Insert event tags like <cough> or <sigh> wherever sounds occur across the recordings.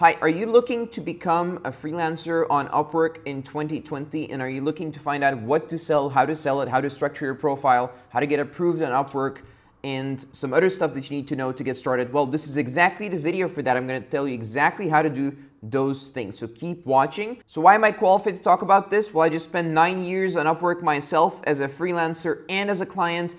Hi, are you looking to become a freelancer on Upwork in 2020? And are you looking to find out what to sell, how to sell it, how to structure your profile, how to get approved on Upwork, and some other stuff that you need to know to get started? Well, this is exactly the video for that. I'm going to tell you exactly how to do those things. So keep watching. So why am I qualified to talk about this? Well, I just spent nine years on Upwork myself as a freelancer and as a client,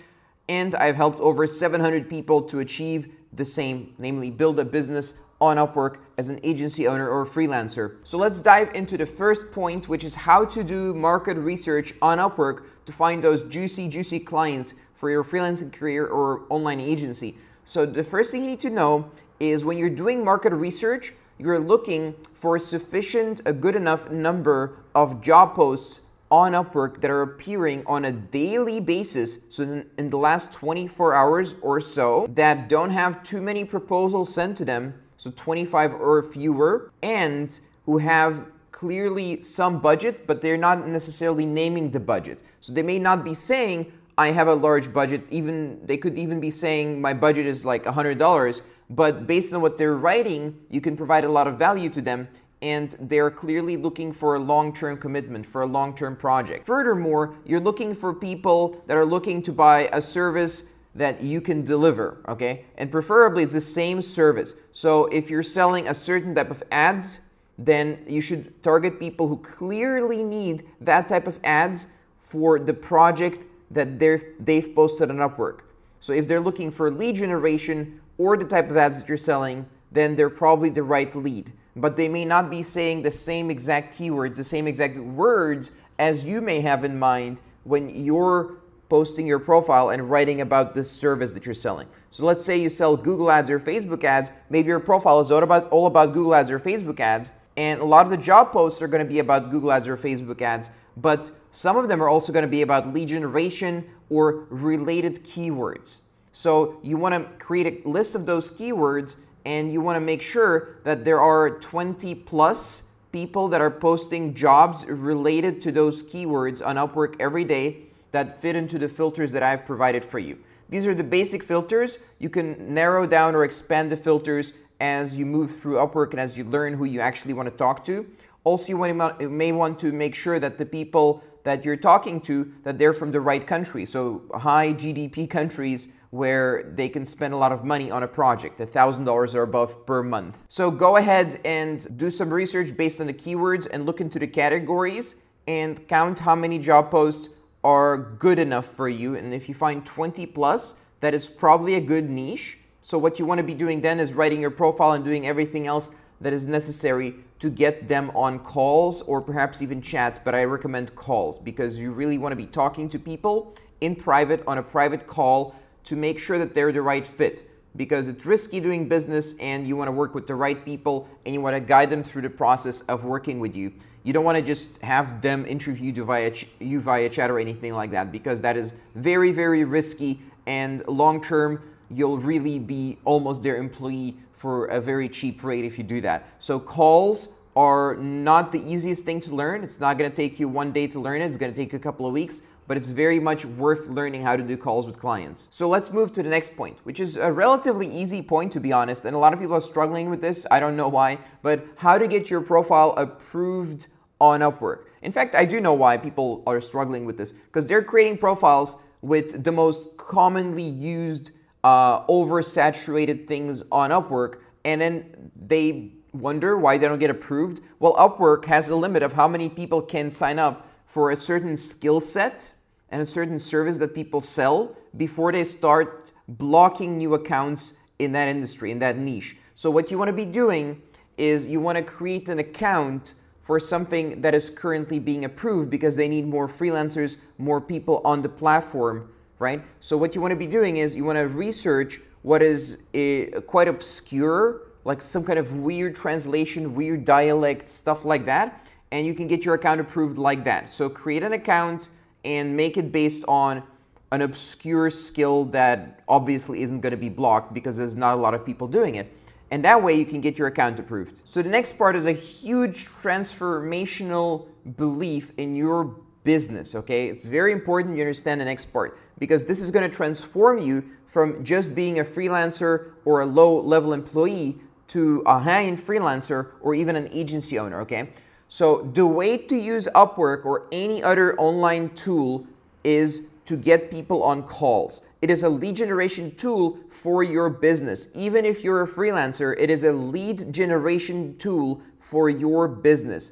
and I've helped over 700 people to achieve the same, namely build a business on Upwork as an agency owner or freelancer. So let's dive into the first point, which is how to do market research on Upwork to find those juicy, juicy clients for your freelancing career or online agency. So the first thing you need to know is when you're doing market research, you're looking for a sufficient, a good enough number of job posts on Upwork that are appearing on a daily basis, so in, the last 24 hours or so, that don't have too many proposals sent to them, so 25 or fewer, and who have clearly some budget, but they're not necessarily naming the budget. So they may not be saying, I have a large budget, even they could even be saying my budget is like $100, but based on what they're writing, you can provide a lot of value to them and they're clearly looking for a long-term commitment, for a long-term project. Furthermore, you're looking for people that are looking to buy a service that you can deliver, okay? And preferably it's the same service. So if you're selling a certain type of ads, then you should target people who clearly need that type of ads for the project that they've posted on Upwork. So if they're looking for lead generation or the type of ads that you're selling, then they're probably the right lead. But they may not be saying the same exact keywords, the same exact words as you may have in mind when you're posting your profile and writing about this service that you're selling. So let's say you sell Google ads or Facebook ads, maybe your profile is all about, all about Google ads or Facebook ads, and a lot of the job posts are going to be about Google ads or Facebook ads, but some of them are also going to be about lead generation or related keywords. So you want to create a list of those keywords and you want to make sure that there are 20 plus people that are posting jobs related to those keywords on Upwork every day that fit into the filters that I've provided for you. These are the basic filters. You can narrow down or expand the filters as you move through Upwork and as you learn who you actually want to talk to. Also, you may want to make sure that the people that you're talking to, that they're from the right country. So high GDP countries where they can spend a lot of money on a project, $1,000 or above per month. So go ahead and do some research based on the keywords and look into the categories and count how many job posts are good enough for you. And if you find 20 plus, that is probably a good niche. So what you want to be doing then is writing your profile and doing everything else that is necessary to get them on calls or perhaps even chat, but I recommend calls because you really want to be talking to people in private on a private call to make sure that they're the right fit because it's risky doing business and you want to work with the right people and you want to guide them through the process of working with you. You don't want to just have them interview you via, you via chat or anything like that because that is very, very risky and long term you'll really be almost their employee for a very cheap rate if you do that. So calls are not the easiest thing to learn. It's not going to take you one day to learn it. It's going to take a couple of weeks, but it's very much worth learning how to do calls with clients. So let's move to the next point, which is a relatively easy point to be honest, and a lot of people are struggling with this. I don't know why, but how to get your profile approved on Upwork. In fact, I do know why people are struggling with this because they're creating profiles with the most commonly used uh, oversaturated things on Upwork, and then they wonder why they don't get approved. Well, Upwork has a limit of how many people can sign up for a certain skill set and a certain service that people sell before they start blocking new accounts in that industry, in that niche. So what you want to be doing is you want to create an account for something that is currently being approved because they need more freelancers, more people on the platform right? So what you want to be doing is you want to research what is a, quite obscure, like some kind of weird translation, weird dialect, stuff like that, and you can get your account approved like that. So create an account and make it based on an obscure skill that obviously isn't going to be blocked because there's not a lot of people doing it. And that way you can get your account approved. So the next part is a huge transformational belief in your business, okay? It's very important you understand the next part because this is going to transform you from just being a freelancer or a low level employee to a high-end freelancer or even an agency owner, okay? So the way to use Upwork or any other online tool is to get people on calls. It is a lead generation tool for your business. Even if you're a freelancer, it is a lead generation tool for your business.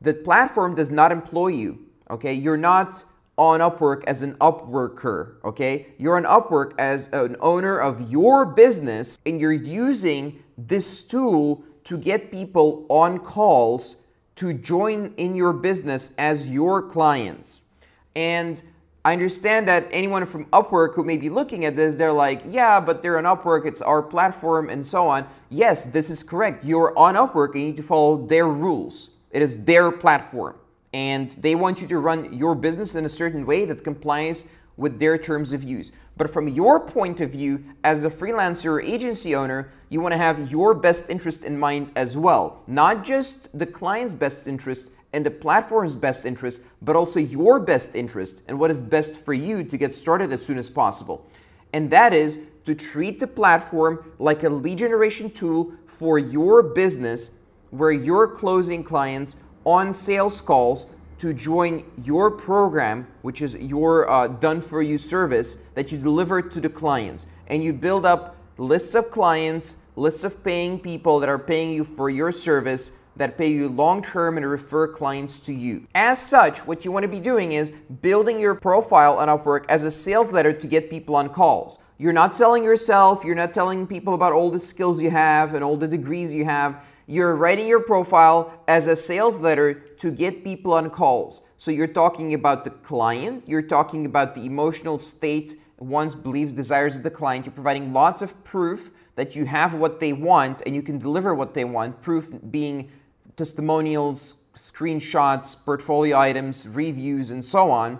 The platform does not employ you, okay? You're not on Upwork as an Upworker, okay? You're on Upwork as an owner of your business and you're using this tool to get people on calls to join in your business as your clients. And I understand that anyone from Upwork who may be looking at this, they're like, yeah, but they're on Upwork, it's our platform, and so on. Yes, this is correct. You're on Upwork and you need to follow their rules. It is their platform. And they want you to run your business in a certain way that complies with their terms of use. But from your point of view, as a freelancer or agency owner, you want to have your best interest in mind as well. Not just the client's best interest, and the platform's best interest, but also your best interest and what is best for you to get started as soon as possible. And that is to treat the platform like a lead generation tool for your business where you're closing clients on sales calls to join your program, which is your uh, done for you service that you deliver to the clients. And you build up lists of clients, lists of paying people that are paying you for your service that pay you long term and refer clients to you. As such, what you want to be doing is building your profile on Upwork as a sales letter to get people on calls. You're not selling yourself, you're not telling people about all the skills you have and all the degrees you have. You're writing your profile as a sales letter to get people on calls. So you're talking about the client, you're talking about the emotional state, wants, beliefs, desires of the client. You're providing lots of proof that you have what they want and you can deliver what they want, proof being testimonials, screenshots, portfolio items, reviews, and so on.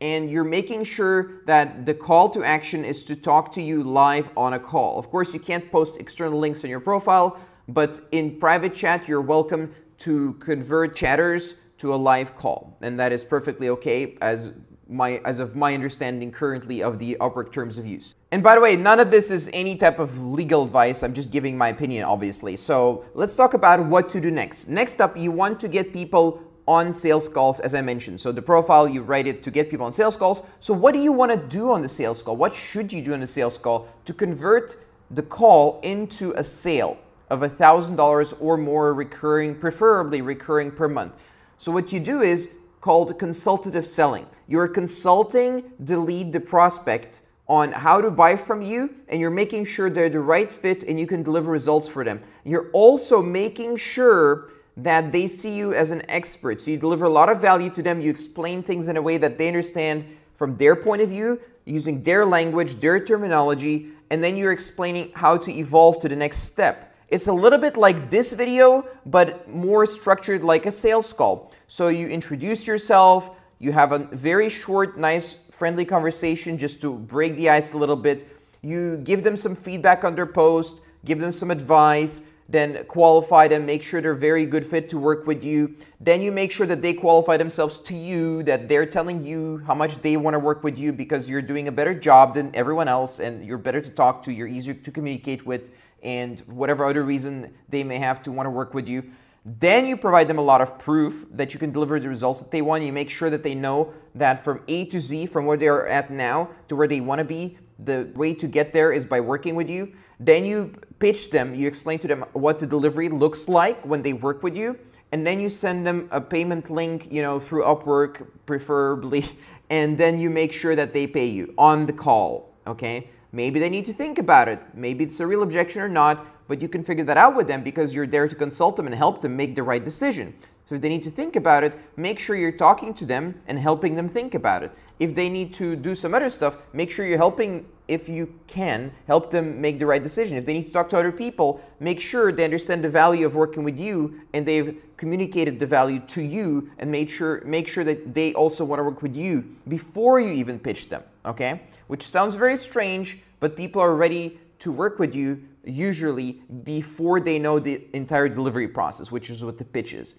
And you're making sure that the call to action is to talk to you live on a call. Of course, you can't post external links on your profile, but in private chat, you're welcome to convert chatters to a live call. And that is perfectly okay as my, as of my understanding currently of the Upwork terms of use. And by the way, none of this is any type of legal advice. I'm just giving my opinion, obviously. So let's talk about what to do next. Next up, you want to get people on sales calls, as I mentioned. So the profile, you write it to get people on sales calls. So what do you want to do on the sales call? What should you do on a sales call to convert the call into a sale of $1,000 or more recurring, preferably recurring per month? So what you do is called consultative selling. You're consulting the lead, the prospect, on how to buy from you, and you're making sure they're the right fit and you can deliver results for them. You're also making sure that they see you as an expert. So you deliver a lot of value to them, you explain things in a way that they understand from their point of view, using their language, their terminology, and then you're explaining how to evolve to the next step. It's a little bit like this video, but more structured like a sales call. So you introduce yourself, you have a very short, nice, friendly conversation just to break the ice a little bit. You give them some feedback on their post, give them some advice, then qualify them, make sure they're very good fit to work with you. Then you make sure that they qualify themselves to you, that they're telling you how much they want to work with you because you're doing a better job than everyone else and you're better to talk to, you're easier to communicate with and whatever other reason they may have to want to work with you. Then you provide them a lot of proof that you can deliver the results that they want. You make sure that they know that from A to Z, from where they're at now to where they want to be, the way to get there is by working with you. Then you pitch them, you explain to them what the delivery looks like when they work with you, and then you send them a payment link, you know, through Upwork preferably, <laughs> and then you make sure that they pay you on the call, okay? Maybe they need to think about it. Maybe it's a real objection or not, but you can figure that out with them because you're there to consult them and help them make the right decision. So if they need to think about it, make sure you're talking to them and helping them think about it. If they need to do some other stuff, make sure you're helping, if you can, help them make the right decision. If they need to talk to other people, make sure they understand the value of working with you and they've communicated the value to you and made sure, make sure that they also want to work with you before you even pitch them, okay? Which sounds very strange, but people are ready to work with you usually before they know the entire delivery process, which is what the pitch is.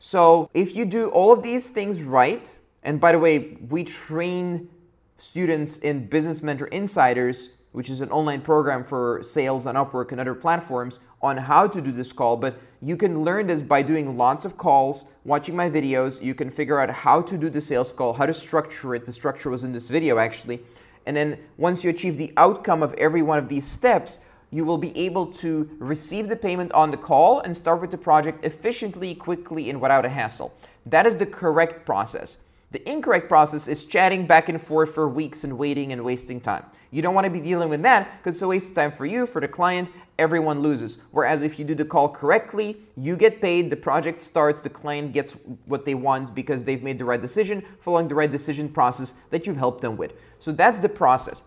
So if you do all of these things right, and by the way, we train students in Business Mentor Insiders which is an online program for sales on Upwork and other platforms, on how to do this call. But you can learn this by doing lots of calls, watching my videos. You can figure out how to do the sales call, how to structure it. The structure was in this video actually. And then once you achieve the outcome of every one of these steps, you will be able to receive the payment on the call and start with the project efficiently, quickly, and without a hassle. That is the correct process. The incorrect process is chatting back and forth for weeks and waiting and wasting time. You don't want to be dealing with that because it's a waste of time for you, for the client, everyone loses. Whereas if you do the call correctly, you get paid, the project starts, the client gets what they want because they've made the right decision, following the right decision process that you've helped them with. So that's the process.